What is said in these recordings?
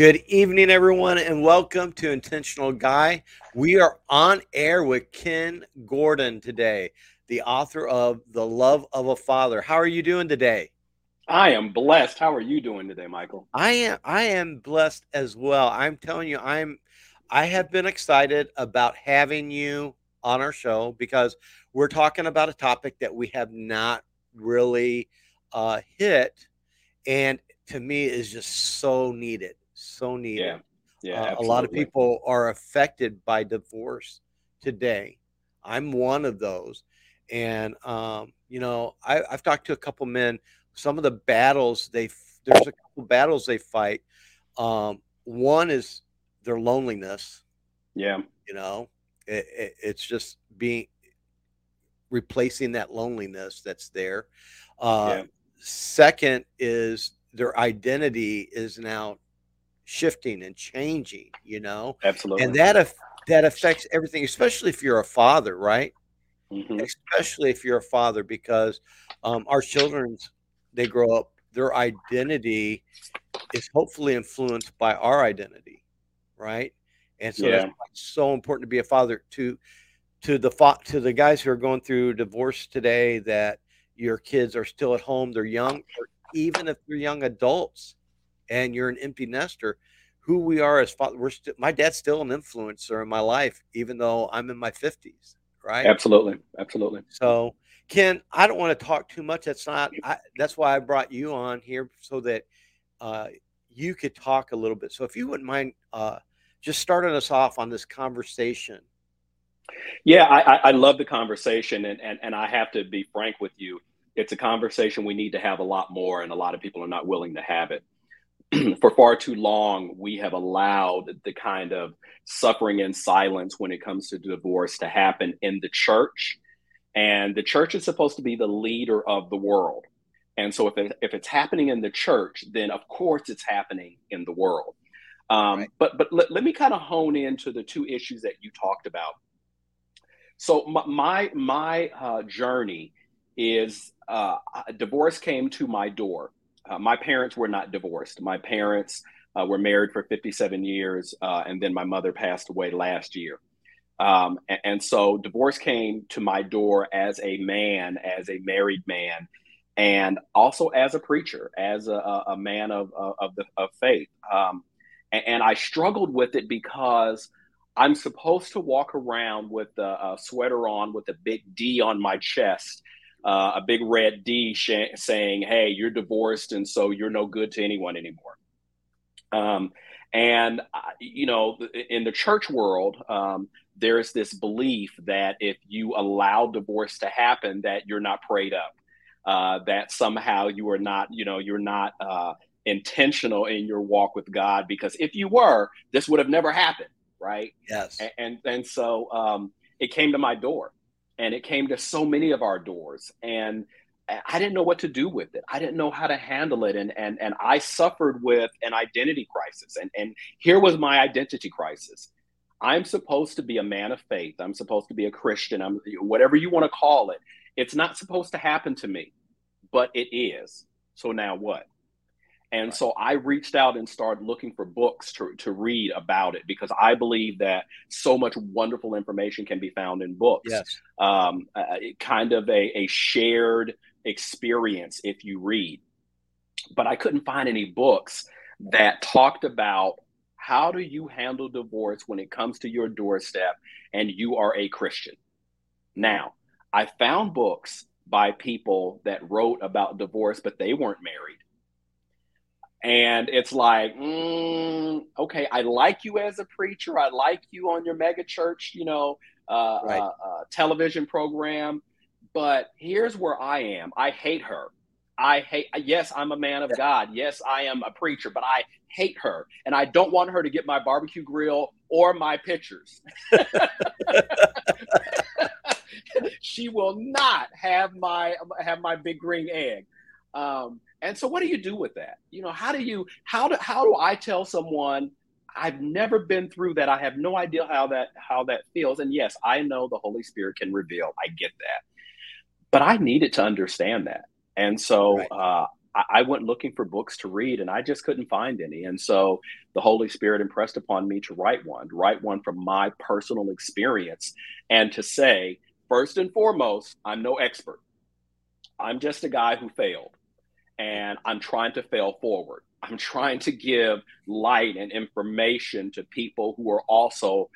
Good evening, everyone, and welcome to Intentional Guy. We are on air with Ken Gordon today, the author of The Love of a Father. How are you doing today? I am blessed. How are you doing today, Michael? I am I am blessed as well. I'm telling you, I'm I have been excited about having you on our show because we're talking about a topic that we have not really uh, hit, and to me is just so needed, so needed. Yeah, yeah. Uh, a lot of people are affected by divorce today. I'm one of those, and um, you know, I, I've talked to a couple men. Some of the battles they there's a couple battles they fight. Um, one is their loneliness. Yeah, you know, it, it, it's just being replacing that loneliness that's there. Uh, yeah. Second is their identity is now shifting and changing. You know, absolutely, and that that affects everything, especially if you're a father, right? Mm-hmm. Especially if you're a father, because um, our children's they grow up, their identity is hopefully influenced by our identity, right? And so yeah. that's so important to be a father to to the to the guys who are going through divorce today that your kids are still at home, they're young, or even if they're young adults and you're an empty nester, who we are as father, we're still my dad's still an influencer in my life, even though I'm in my 50s, right? Absolutely. Absolutely. So Ken, I don't want to talk too much. That's not. I, that's why I brought you on here so that uh, you could talk a little bit. So if you wouldn't mind, uh, just starting us off on this conversation. Yeah, I, I love the conversation, and, and and I have to be frank with you. It's a conversation we need to have a lot more, and a lot of people are not willing to have it. For far too long, we have allowed the kind of suffering and silence when it comes to divorce to happen in the church and the church is supposed to be the leader of the world. And so if, it, if it's happening in the church, then of course it's happening in the world. Um, right. But but let, let me kind of hone into the two issues that you talked about. So my my, my uh, journey is uh, divorce came to my door. Uh, my parents were not divorced. My parents uh, were married for 57 years, uh, and then my mother passed away last year. Um, and, and, so divorce came to my door as a man, as a married man, and also as a preacher, as a, a man of, of, the, of faith. Um, and, and, I struggled with it because I'm supposed to walk around with a, a sweater on with a big D on my chest, uh, a big red D sh- saying, hey, you're divorced, and so you're no good to anyone anymore. Um, and, uh, you know, in the church world, um, there's this belief that if you allow divorce to happen, that you're not prayed up, uh, that somehow you are not, you know, you're not uh, intentional in your walk with God. Because if you were, this would have never happened, right? Yes. And and, and so um, it came to my door, and it came to so many of our doors, and I didn't know what to do with it. I didn't know how to handle it. And, and, and I suffered with an identity crisis. And, and here was my identity crisis. I'm supposed to be a man of faith. I'm supposed to be a Christian. I'm whatever you want to call it. It's not supposed to happen to me, but it is. So now what? And so I reached out and started looking for books to, to read about it because I believe that so much wonderful information can be found in books. Yes. Um, uh, kind of a, a shared experience if you read. But I couldn't find any books that talked about how do you handle divorce when it comes to your doorstep and you are a Christian? Now, I found books by people that wrote about divorce, but they weren't married. And it's like, mm, okay, I like you as a preacher. I like you on your mega church, you know, uh, right. uh, uh, television program. But here's where I am. I hate her. I hate, yes, I'm a man of God. Yes, I am a preacher, but I hate her. And I don't want her to get my barbecue grill or my pictures. she will not have my have my big green egg. Um, and so what do you do with that? You know, how do you how do how do I tell someone I've never been through that. I have no idea how that how that feels. And yes, I know the Holy Spirit can reveal. I get that. But I needed to understand that. And so right. uh, I, I went looking for books to read and I just couldn't find any. And so the Holy Spirit impressed upon me to write one, to write one from my personal experience and to say, first and foremost, I'm no expert. I'm just a guy who failed and I'm trying to fail forward. I'm trying to give light and information to people who are also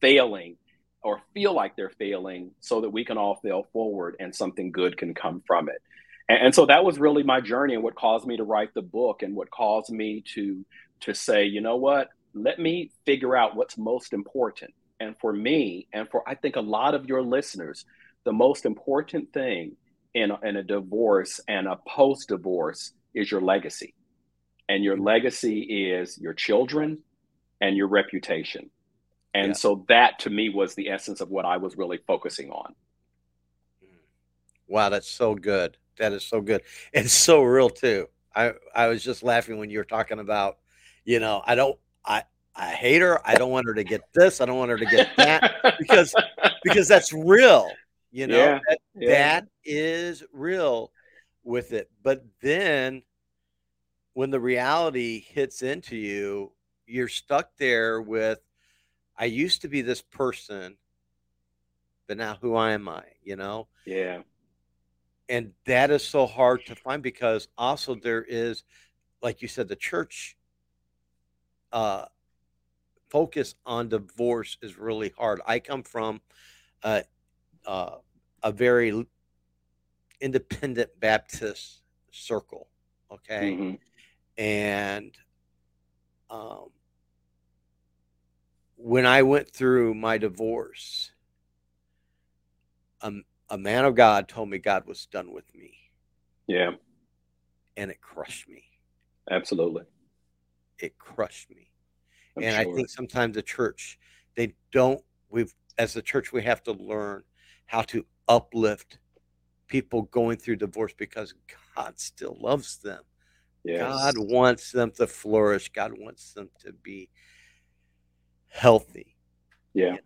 failing or feel like they're failing so that we can all fail forward and something good can come from it. And, and, so that was really my journey and what caused me to write the book and what caused me to to say, you know what, let me figure out what's most important. And for me, and for I think a lot of your listeners, the most important thing in, in a divorce and a post divorce is your legacy. And your mm-hmm. legacy is your children and your reputation. And yeah. so that to me was the essence of what I was really focusing on. Wow, that's so good. That is so good. And so real too. I I was just laughing when you were talking about, you know, I don't I I hate her. I don't want her to get this. I don't want her to get that because because that's real. You know, yeah, that, yeah. that is real with it. But then when the reality hits into you, you're stuck there with I used to be this person, but now who am I? You know? Yeah. And that is so hard to find because also there is, like you said, the church uh, focus on divorce is really hard. I come from a, uh, a very independent Baptist circle, okay? Mm-hmm. And um, when I went through my divorce, um, a man of God told me God was done with me. Yeah. And it crushed me. Absolutely. It crushed me. I'm and sure. I think sometimes the church, they don't, we've, as the church, we have to learn how to uplift people going through divorce because God still loves them. Yes. God wants them to flourish. God wants them to be healthy. Yeah.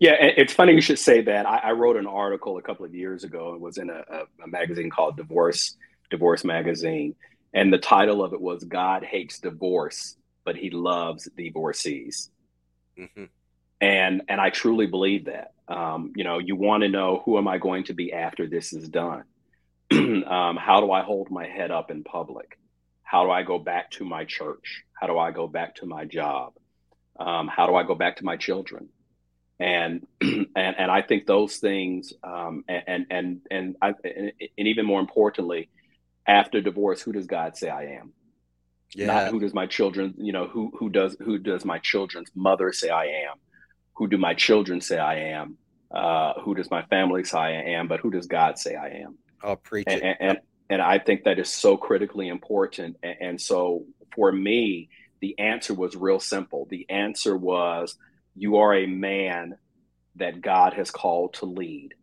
Yeah, it's funny you should say that. I, I, wrote an article a couple of years ago. It was in a, a, a, magazine called Divorce Divorce Magazine, and the title of it was "God Hates Divorce, but He Loves Divorcees." Mm-hmm. And and I truly believe that. Um, you know, you want to know who am I going to be after this is done? um, how do I hold my head up in public? How do I go back to my church? How do I go back to my job? Um, how do I go back to my children? And and and I think those things, um, and and and I, and even more importantly, after divorce, who does God say I am? Yeah. Not who does my children, you know, who who does who does my children's mother say I am? Who do my children say I am? Uh, who does my family say I am? But who does God say I am? Oh, preach and, it. And, and, and I think that is so critically important. And, and so for me, the answer was real simple. The answer was you are a man that God has called to lead,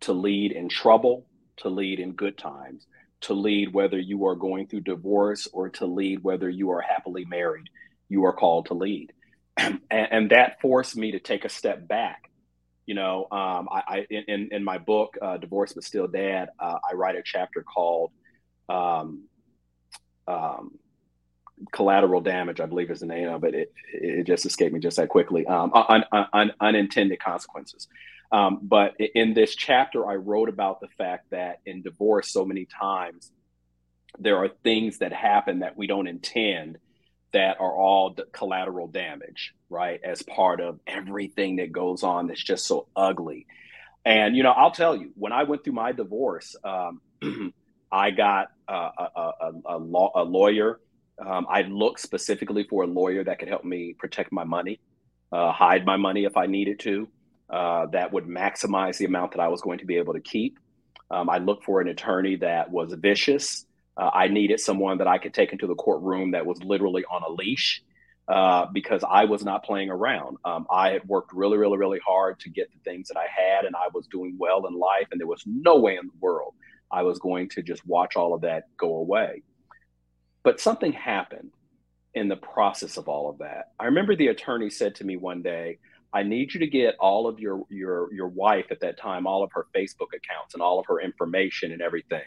to lead in trouble, to lead in good times, to lead whether you are going through divorce or to lead whether you are happily married. You are called to lead. And, and that forced me to take a step back. You know, um, I, I in, in my book, uh, Divorce But Still Dad, uh, I write a chapter called um, um, collateral damage, I believe is the name of it. It, it just escaped me just that quickly. Um, un, un, unintended consequences. Um, but in this chapter, I wrote about the fact that in divorce, so many times there are things that happen that we don't intend that are all collateral damage, right? As part of everything that goes on that's just so ugly. And, you know, I'll tell you, when I went through my divorce, um, I got a, a, a, law, a lawyer um, I looked specifically for a lawyer that could help me protect my money, uh, hide my money if I needed to, uh, that would maximize the amount that I was going to be able to keep. Um, I looked for an attorney that was vicious. Uh, I needed someone that I could take into the courtroom that was literally on a leash uh, because I was not playing around. Um, I had worked really, really, really hard to get the things that I had, and I was doing well in life, and there was no way in the world I was going to just watch all of that go away. But something happened in the process of all of that. I remember the attorney said to me one day, I need you to get all of your your your wife at that time, all of her Facebook accounts and all of her information and everything.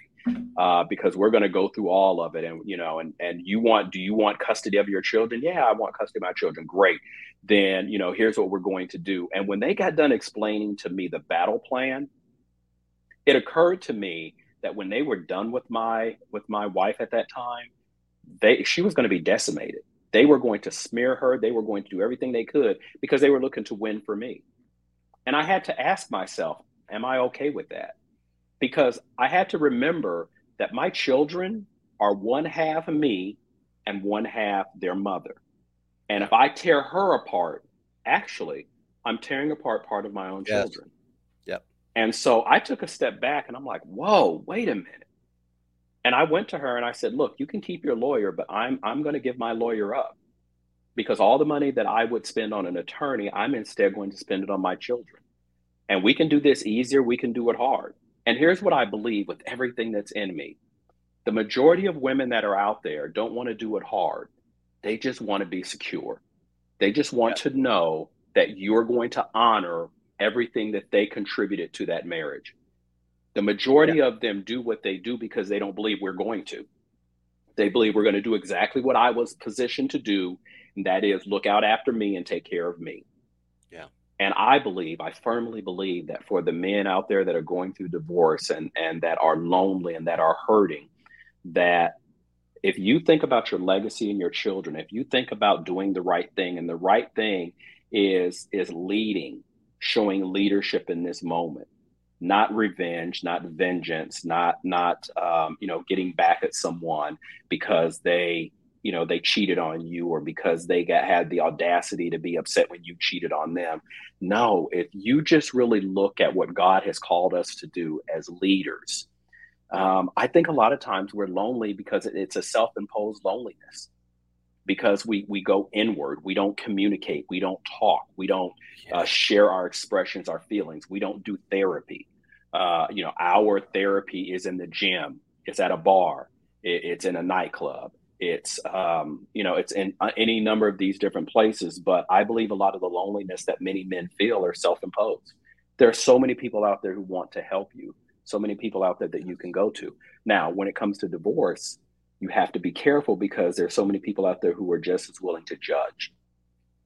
Uh, because we're going to go through all of it. And, you know, and, and you want, do you want custody of your children? Yeah, I want custody of my children. Great. Then, you know, here's what we're going to do. And when they got done explaining to me the battle plan, it occurred to me that when they were done with my, with my wife at that time, they, she was going to be decimated. They were going to smear her. They were going to do everything they could because they were looking to win for me. And I had to ask myself, am I okay with that? Because I had to remember that my children are one half me and one half their mother. And if I tear her apart, actually, I'm tearing apart part of my own yes. children. Yep. And so I took a step back and I'm like, whoa, wait a minute. And I went to her and I said, look, you can keep your lawyer, but I'm I'm going to give my lawyer up because all the money that I would spend on an attorney, I'm instead going to spend it on my children. And we can do this easier, we can do it hard. And here's what I believe with everything that's in me the majority of women that are out there don't want to do it hard, they just want to be secure. They just want yeah. to know that you're going to honor everything that they contributed to that marriage. The majority yeah. of them do what they do because they don't believe we're going to. They believe we're going to do exactly what I was positioned to do, and that is look out after me and take care of me. Yeah. And I believe, I firmly believe that for the men out there that are going through divorce and, and that are lonely and that are hurting, that if you think about your legacy and your children, if you think about doing the right thing, and the right thing is is leading, showing leadership in this moment, not revenge, not vengeance, not not um, you know getting back at someone because they you know they cheated on you or because they got had the audacity to be upset when you cheated on them. No if you just really look at what god has called us to do as leaders um, i think a lot of times we're lonely because it's a self-imposed loneliness. Because we we go inward we don't communicate we don't talk we don't uh, share our expressions our feelings we don't do therapy. Uh, you know our therapy is in the gym it's at a bar it, it's in a nightclub it's um, you know it's in uh, any number of these different places but i believe a lot of the loneliness that many men feel are self-imposed. There are so many people out there who want to help you so many people out there that you can go to. Now when it comes to divorce you have to be careful because there's so many people out there who are just as willing to judge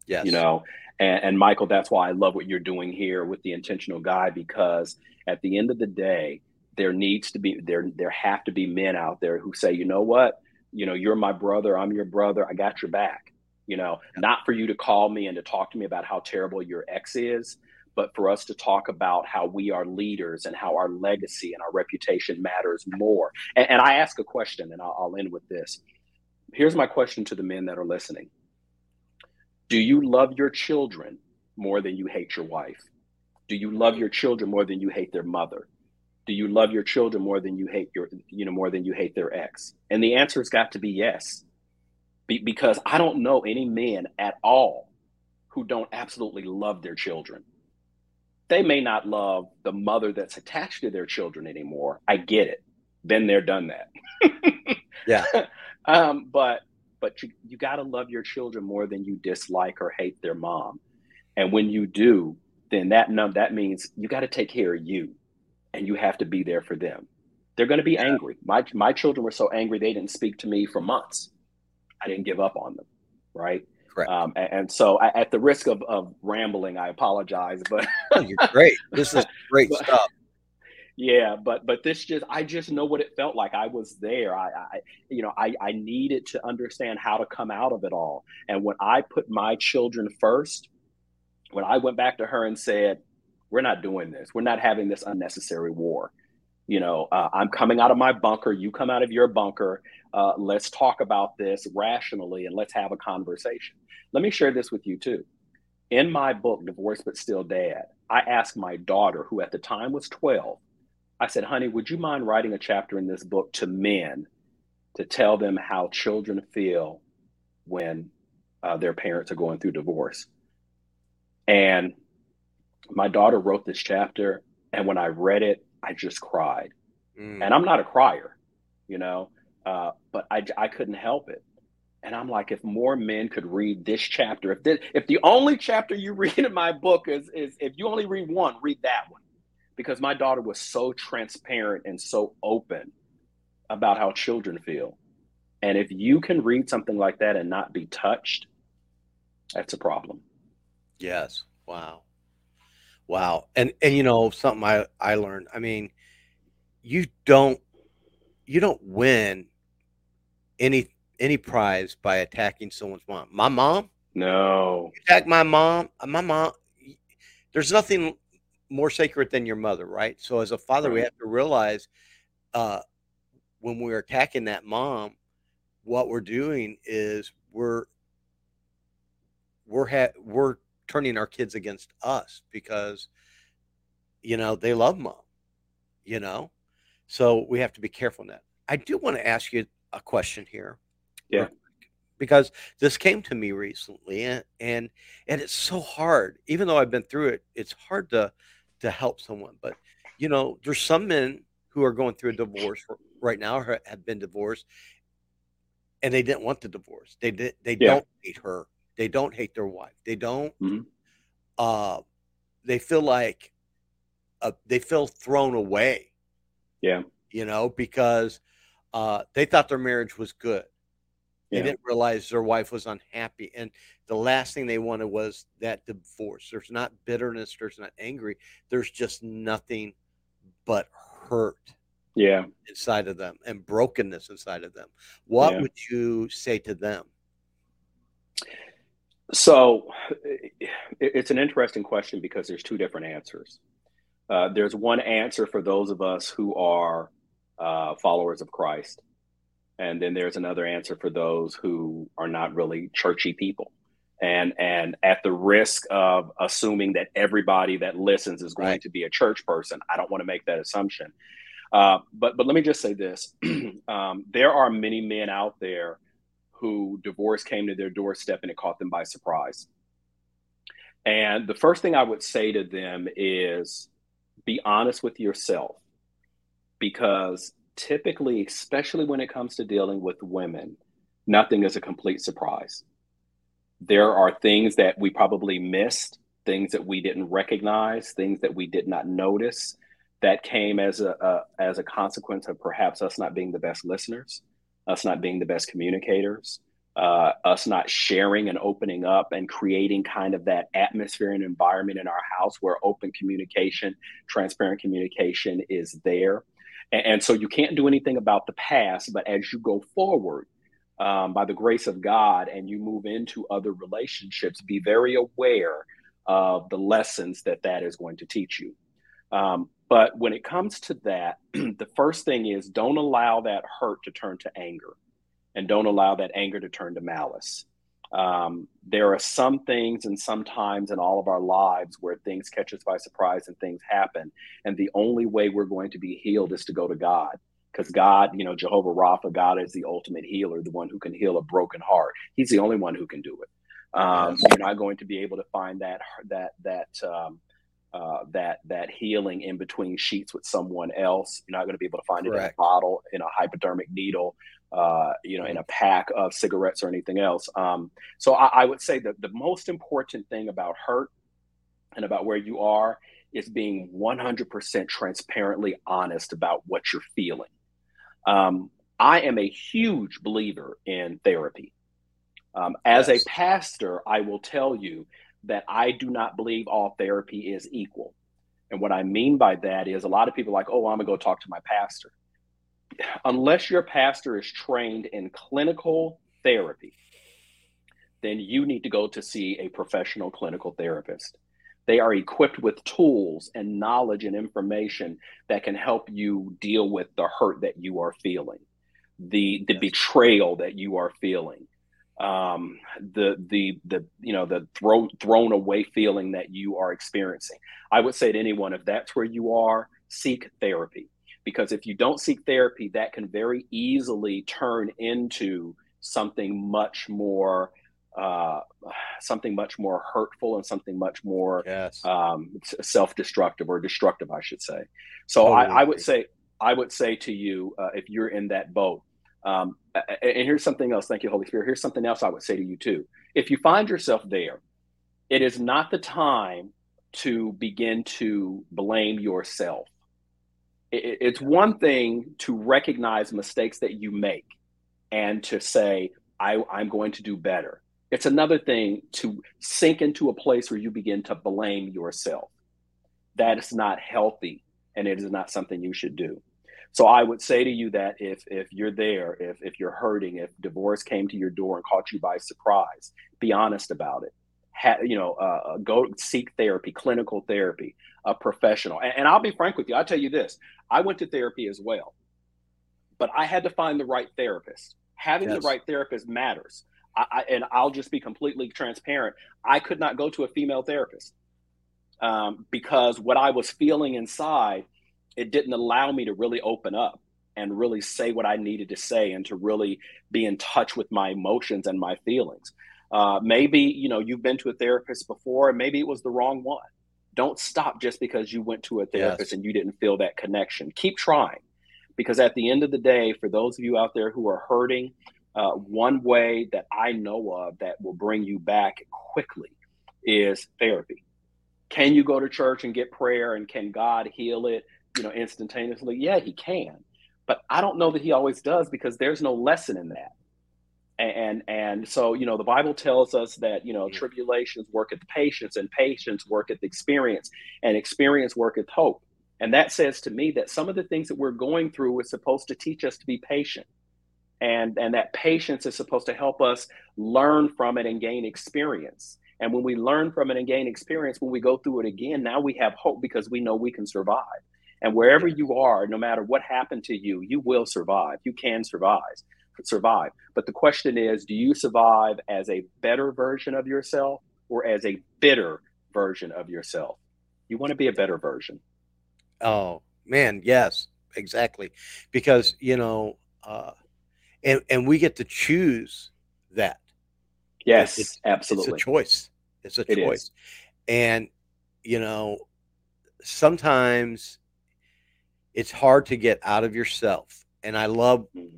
yes. you know? And, and michael that's why i love what you're doing here with the intentional guy because at the end of the day there needs to be there there have to be men out there who say you know what you know, you're my brother, I'm your brother, I got your back. You know, not for you to call me and to talk to me about how terrible your ex is, but for us to talk about how we are leaders and how our legacy and our reputation matters more. And, and I ask a question, and I'll, I'll end with this. Here's my question to the men that are listening Do you love your children more than you hate your wife? Do you love your children more than you hate their mother? Do you love your children more than you hate your you know more than you hate their ex? And the answer has got to be yes. Be, because i don't know any men at all who don't absolutely love their children. They may not love the mother that's attached to their children anymore. I get it. Been there done that. Yeah. Um, but but you, you got to love your children more than you dislike or hate their mom. And when you do then that no, that means you got to take care of you and you have to be there for them. They're going to be angry. My my children were so angry they didn't speak to me for months. I didn't give up on them, right? Correct. Um, and, and, so, I, at the risk of, of rambling, I apologize, but oh, you're great. This is great but, stuff. Yeah, but but this just I just know what it felt like. I was there. I, I you know I I needed to understand how to come out of it all. And when I put my children first, when I went back to her and said, we're not doing this. We're not having this unnecessary war. You know, uh, I'm coming out of my bunker. You come out of your bunker. Uh, let's talk about this rationally and let's have a conversation. Let me share this with you too. In my book, Divorced But Still Dad, I asked my daughter, who at the time was 12, I said, honey, would you mind writing a chapter in this book to men to tell them how children feel when uh, their parents are going through divorce? And my daughter wrote this chapter, and when I read it, I just cried. Mm. And I'm not a crier, you know, uh, but I, I couldn't help it. And I'm like, if more men could read this chapter, if this, if the only chapter you read in my book is is if you only read one, read that one, because my daughter was so transparent and so open about how children feel. And if you can read something like that and not be touched, that's a problem. Yes. Wow. Wow. And and you know something I I learned. I mean, you don't you don't win any any prize by attacking someone's mom. My mom? No. Attack my mom. Uh, my mom. There's nothing more sacred than your mother, right? So as a father, right. we have to realize uh, when we're attacking that mom, what we're doing is we're we're ha- we're turning our kids against us because you know they love mom, you know. So we have to be careful in that. I do want to ask you a question here. Yeah. Because this came to me recently and, and and it's so hard. Even though I've been through it, it's hard to to help someone. But you know, there's some men who are going through a divorce right now or have been divorced and they didn't want the divorce. They did they yeah. don't hate her. They don't hate their wife. They don't mm-hmm. uh they feel like uh, they feel thrown away. Yeah. You know, because uh they thought their marriage was good. They didn't realize their wife was unhappy. And the last thing they wanted was that divorce. There's not bitterness, there's not angry. There's just nothing but hurt. Yeah. Inside of them and brokenness inside of them. What yeah. would you say to them? So it's an interesting question because there's two different answers. Uh, there's one answer for those of us who are uh, followers of Christ and then there's another answer for those who are not really churchy people and and at the risk of assuming that everybody that listens is going right. to be a church person i don't want to make that assumption uh, but but let me just say this um, there are many men out there who divorce came to their doorstep and it caught them by surprise and the first thing i would say to them is be honest with yourself because typically, especially when it comes to dealing with women, nothing is a complete surprise. There are things that we probably missed, things that we didn't recognize, things that we did not notice that came as a, a as a consequence of perhaps us not being the best listeners, us not being the best communicators, uh, us not sharing and opening up and creating kind of that atmosphere and environment in our house where open communication, transparent communication is there. And, and, so you can't do anything about the past, but as you go forward, um, by the grace of God, and you move into other relationships, be very aware of the lessons that that is going to teach you. Um, but when it comes to that, the first thing is don't allow that hurt to turn to anger, and don't allow that anger to turn to malice. Um, there are some things and sometimes in all of our lives where things catch us by surprise and things happen. And the only way we're going to be healed is to go to God. Because God, you know, Jehovah Rapha, God is the ultimate healer, the one who can heal a broken heart. He's the only one who can do it. Um, you're not going to be able to find that that that um, uh, that that healing in between sheets with someone else. You're not going to be able to find Correct. it in a bottle, in a hypodermic needle, uh, you know, in a pack of cigarettes or anything else. Um, so I, I, would say that the most important thing about hurt and about where you are is being 100% transparently honest about what you're feeling. Um, I am a huge believer in therapy. Um, as yes. a pastor, I will tell you that I do not believe all therapy is equal. And what I mean by that is a lot of people are like, oh, I'm going to go talk to my pastor unless your pastor is trained in clinical therapy, then you need to go to see a professional clinical therapist. They are equipped with tools and knowledge and information that can help you deal with the hurt that you are feeling, the the betrayal that you are feeling, um, the the the you know the thrown thrown away feeling that you are experiencing. I would say to anyone, if that's where you are, seek therapy because if you don't seek therapy, that can very easily turn into something much more uh, something much more hurtful and something much more yes. um, self-destructive or destructive, I should say. So totally. I, I, would say I would say to you, uh, if you're in that boat, um, and here's something else. Thank you, Holy Spirit. Here's something else I would say to you too. If you find yourself there, it is not the time to begin to blame yourself it, it's one thing to recognize mistakes that you make and to say, I, I'm going to do better. It's another thing to sink into a place where you begin to blame yourself. That is not healthy and it is not something you should do. So I would say to you that if if you're there, if if you're hurting, if divorce came to your door and caught you by surprise, be honest about it. Ha, you know, uh, uh, go seek therapy, clinical therapy, a professional. And, and I'll be frank with you. I'll tell you this: I went to therapy as well, but I had to find the right therapist. Having yes. the right therapist matters. I, I, and I'll just be completely transparent. I could not go to a female therapist um, because what I was feeling inside it didn't allow me to really open up and really say what I needed to say and to really be in touch with my emotions and my feelings. Uh, maybe you know you've been to a therapist before, and maybe it was the wrong one. Don't stop just because you went to a therapist yes. and you didn't feel that connection. Keep trying, because at the end of the day, for those of you out there who are hurting, uh, one way that I know of that will bring you back quickly is therapy. Can you go to church and get prayer, and can God heal it? You know, instantaneously? Yeah, he can. But I don't know that he always does because there's no lesson in that. And and so, you know, the Bible tells us that, you know, mm-hmm. tribulations work at the patience and patience work at the experience and experience work at hope. And that says to me that some of the things that we're going through is supposed to teach us to be patient. And, and that patience is supposed to help us learn from it and gain experience. And when we learn from it and gain experience, when we go through it again, now we have hope because we know we can survive. And wherever you are, no matter what happened to you, you will survive. You can survive. Survive. But the question is, do you survive as a better version of yourself or as a bitter version of yourself? You want to be a better version. Oh man, yes, exactly. Because you know, uh, and and we get to choose that. Yes, it's, absolutely. It's a choice. It's a choice. and you know, sometimes it's hard to get out of yourself. And I love mm-hmm.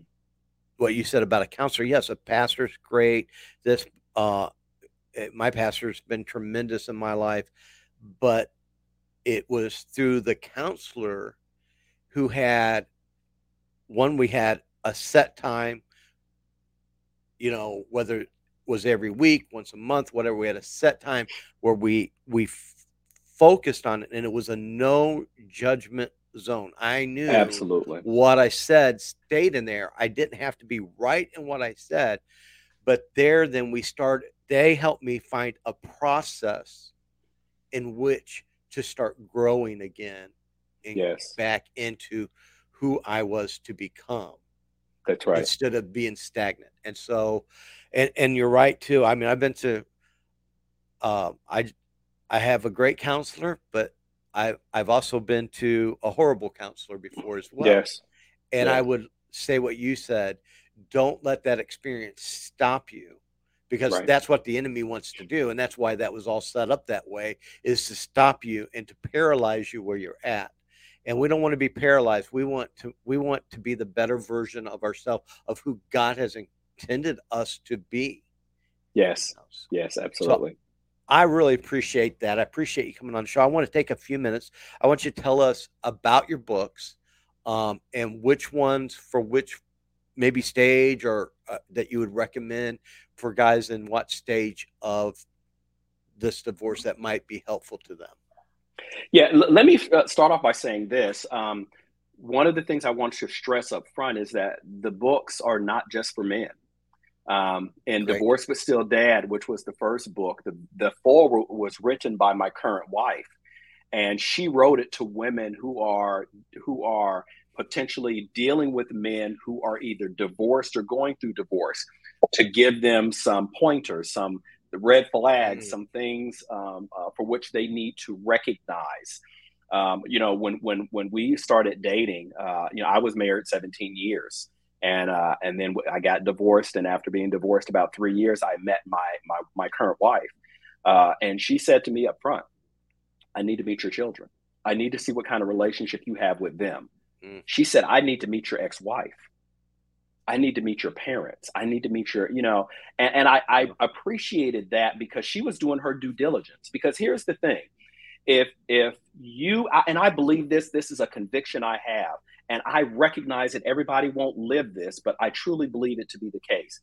what you said about a counselor. Yes, a pastor's great. This uh eh, my pastor's been tremendous in my life, but it was through the counselor who had one we had a set time you know whether it was every week once a month whatever we had a set time where we we f- focused on it and it was a no judgment zone. I knew absolutely what I said stayed in there. I didn't have to be right in what I said, but there, then we started. They helped me find a process in which to start growing again and yes. back into who I was to become. That's right. Instead of being stagnant. And so, and and you're right too. I mean, I've been to. Uh, I I have a great counselor, but I, I've also been to a horrible counselor before as well. Yes. And yeah. I would say what you said don't let that experience stop you because right. that's what the enemy wants to do. And that's why that was all set up that way is to stop you and to paralyze you where you're at. And we don't want to be paralyzed. We want to we want to be the better version of ourselves of who God has intended us to be. Yes. Yes, absolutely. So I really appreciate that. I appreciate you coming on the show. I want to take a few minutes. I want you to tell us about your books um, and which ones for which maybe stage or uh, that you would recommend for guys in what stage of this divorce that might be helpful to them. Yeah, l- let me uh, start off by saying this. Um, one of the things I want to stress up front is that the books are not just for men. Um, and Great. Divorce but Still Dad, which was the first book, the, the foreword was written by my current wife. And she wrote it to women who are who are potentially dealing with men who are either divorced or going through divorce to give them some pointers, some red flags, mm. some things um, uh, for which they need to recognize. Um, you know, when when when we started dating, uh, you know, I was married 17 years and uh, and then I got divorced. And after being divorced about three years, I met my my my current wife, uh, and she said to me up front, "I need to meet your children. I need to see what kind of relationship you have with them." Mm. She said, "I need to meet your ex-wife. I need to meet your parents. I need to meet your, you know." And, and I, I appreciated that because she was doing her due diligence. Because here's the thing. if if you and I believe this, this is a conviction I have, and I recognize that everybody won't live this, but I truly believe it to be the case.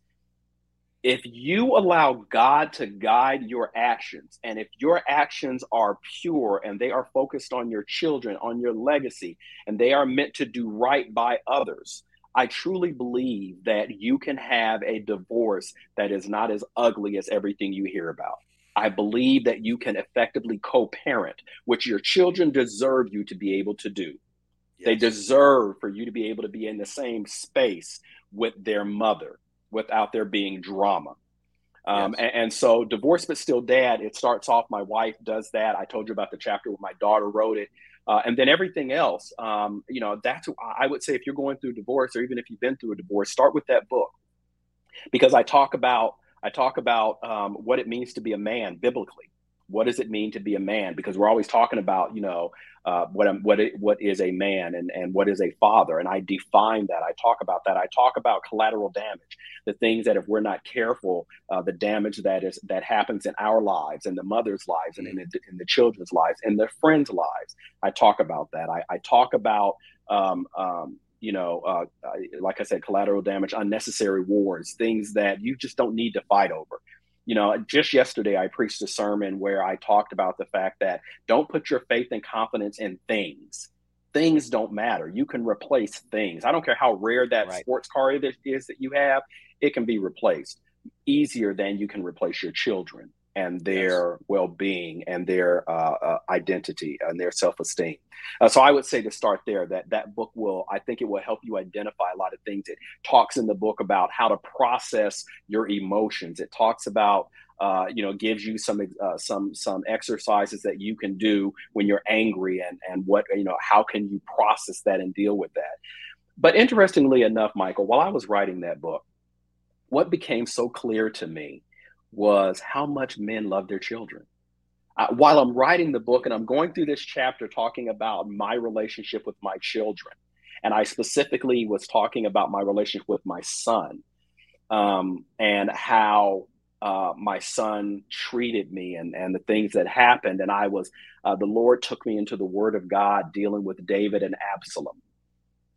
If you allow God to guide your actions, and if your actions are pure and they are focused on your children, on your legacy, and they are meant to do right by others, I truly believe that you can have a divorce that is not as ugly as everything you hear about. I believe that you can effectively co parent, which your children deserve you to be able to do. Yes. They deserve for you to be able to be in the same space with their mother without there being drama. Um, yes. and, and, so, divorce but still dad, it starts off. My wife does that. I told you about the chapter where my daughter wrote it. Uh, and then everything else, um, you know, that's I would say if you're going through divorce or even if you've been through a divorce, start with that book because I talk about I talk about um, what it means to be a man biblically. What does it mean to be a man? Because we're always talking about, you know, uh, what what it, what is a man and and what is a father, and I define that. I talk about that. I talk about collateral damage, the things that if we're not careful, uh, the damage that is that happens in our lives, and the mother's lives, and in the, in the children's lives, and their friends' lives. I talk about that. I, I talk about um, um, you know, uh, like I said, collateral damage, unnecessary wars, things that you just don't need to fight over. You know, just yesterday I preached a sermon where I talked about the fact that don't put your faith and confidence in things. Things don't matter. You can replace things. I don't care how rare that right. sports car is that you have, it can be replaced easier than you can replace your children and their yes. well-being and their uh, uh, identity and their self-esteem. Uh, so I would say to start there that that book will I think it will help you identify a lot of things. It talks in the book about how to process your emotions. It talks about uh, you know gives you some uh, some some exercises that you can do when you're angry and and what you know how can you process that and deal with that. But interestingly enough, Michael, while I was writing that book, what became so clear to me was how much men love their children. While I'm writing the book and I'm going through this chapter talking about my relationship with my children, and I specifically was talking about my relationship with my son um, and how uh, my son treated me and, and the things that happened. And I was, uh, the Lord took me into the Word of God dealing with David and Absalom.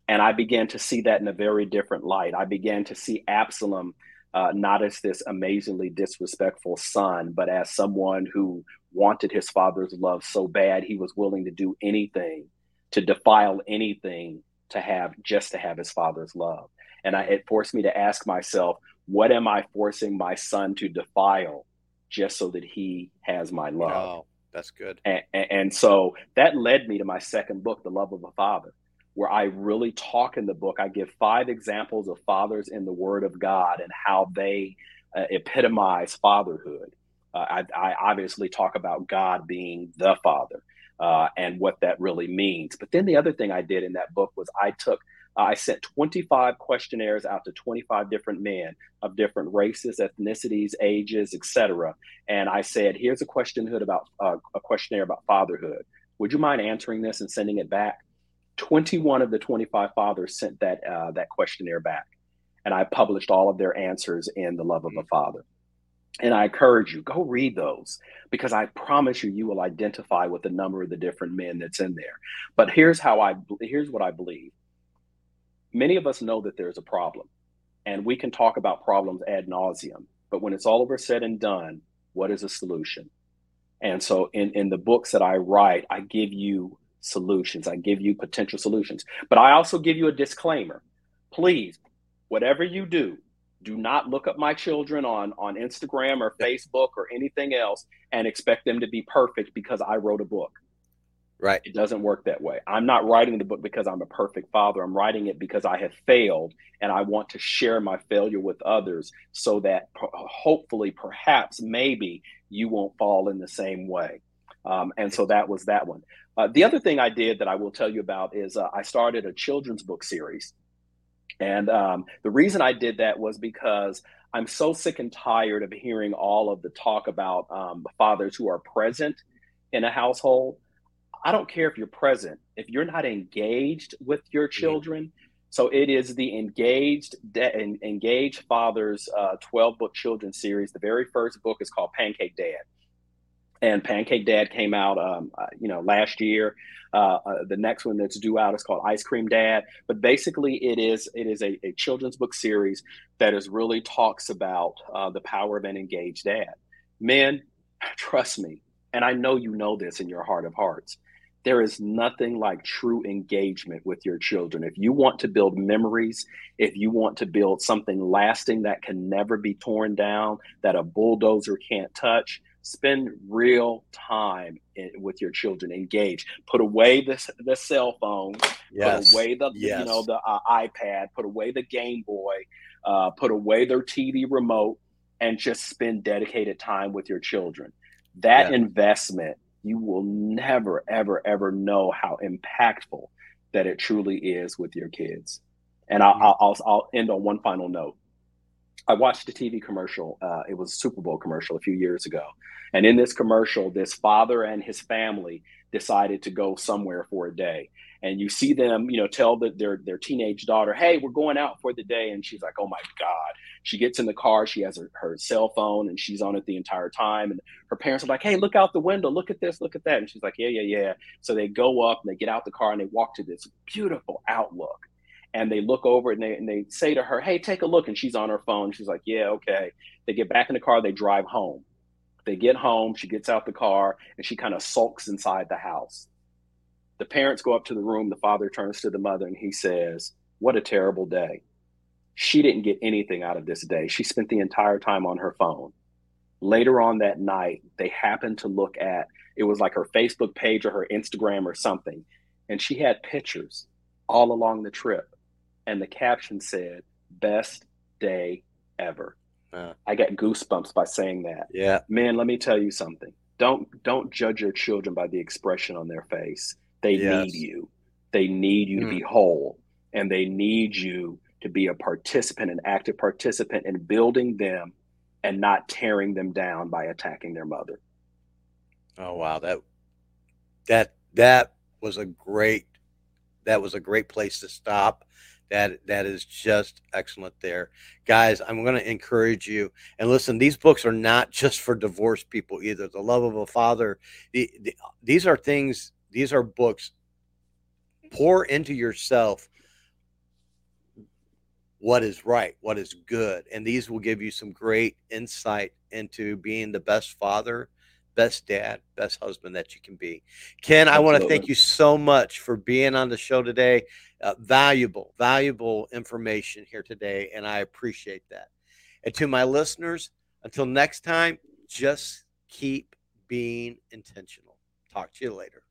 And I began to see that in a very different light. I began to see Absalom uh, not as this amazingly disrespectful son, but as someone who wanted his father's love so bad he was willing to do anything, to defile anything to have just to have his father's love. And I, it forced me to ask myself, what am I forcing my son to defile just so that he has my love? Oh, that's good. And, and, and so that led me to my second book, The Love of a Father where I really talk in the book. I give five examples of fathers in the Word of God and how they uh, epitomize fatherhood. Uh, I, I, obviously talk about God being the Father uh, and what that really means. But then the other thing I did in that book was I took uh, I sent 25 questionnaires out to 25 different men of different races, ethnicities, ages, etc. And I said, "Here's a questionhood about uh, a questionnaire about fatherhood. Would you mind answering this and sending it back?" 21 of the 25 fathers sent that uh, that questionnaire back, and I published all of their answers in the Love of a Father. And I encourage you go read those because I promise you you will identify with the number of the different men that's in there. But here's how I here's what I believe. Many of us know that there's a problem, and we can talk about problems ad nauseum. But when it's all over said and done, what is a solution? And so in in the books that I write, I give you solutions. I give you potential solutions. But I also give you a disclaimer. Please, whatever you do, do not look up my children on, on Instagram or Facebook or anything else and expect them to be perfect because I wrote a book. Right. It doesn't work that way. I'm not writing the book because I'm a perfect father. I'm writing it because I have failed and I want to share my failure with others so that hopefully, perhaps, maybe you won't fall in the same way. Um, and so that was that one. Uh, the other thing I did that I will tell you about is uh, I started a children's book series. And um, the reason I did that was because I'm so sick and tired of hearing all of the talk about um, fathers who are present in a household. I don't care if you're present, if you're not engaged with your mm-hmm. children. Mm-hmm. So it is the engaged de- engaged fathers uh, 12 book children's series. The very first book is called Pancake Dad and Pancake Dad came out, um, uh, you know, last year. Uh, uh, the next one that's due out is called Ice Cream Dad. But basically, it is it is a, a children's book series that is really talks about uh, the power of an engaged dad. Men, trust me, and I know you know this in your heart of hearts. There is nothing like true engagement with your children. If you want to build memories, if you want to build something lasting that can never be torn down, that a bulldozer can't touch, spend real time in, with your children engage put away the, the cell phone yes. put away the yes. you know the uh, ipad put away the game boy uh, put away their tv remote and just spend dedicated time with your children that yeah. investment you will never ever ever know how impactful that it truly is with your kids and I'll, mm-hmm. I'll, I'll end on one final note I watched a TV commercial. Uh, it was a Super Bowl commercial a few years ago. And in this commercial, this father and his family decided to go somewhere for a day. And you see them, you know, tell the, their their teenage daughter, "Hey, we're going out for the day." And she's like, "Oh my god!" She gets in the car. She has her, her cell phone, and she's on it the entire time. And her parents are like, "Hey, look out the window! Look at this! Look at that!" And she's like, "Yeah, yeah, yeah." So they go up and they get out the car and they walk to this beautiful outlook and they look over and they, and they say to her, Hey, take a look. And she's on her phone. She's like, Yeah, okay. They get back in the car, they drive home. They get home, she gets out the car, and she kind of sulks inside the house. The parents go up to the room. The father turns to the mother and he says, What a terrible day. She didn't get anything out of this day. She spent the entire time on her phone. Later on that night, they happened to look at it was like her Facebook page or her Instagram or something. And she had pictures all along the trip and the caption said best day ever. Uh, i got goosebumps by saying that. Yeah. Man let me tell you something. Don't don't judge your children by the expression on their face. They yes. need you. They need you mm. to be mm. whole and they need you to be a participant an active participant in building them and not tearing them down by attacking their mother. Oh wow. That that that was a great that was a great place to stop that that is just excellent there. Guys i'm going to encourage you and listen these books are not just for divorced people either. The love of a father the, the, these are things these are books pour into yourself what is right what is good and these will give you some great insight into being the best father best dad, best husband that you can be. Ken, Absolutely. I want to thank you so much for being on the show today. Uh, valuable, valuable information here today, and I appreciate that. And to my listeners, until next time, just keep being intentional. Talk to you later.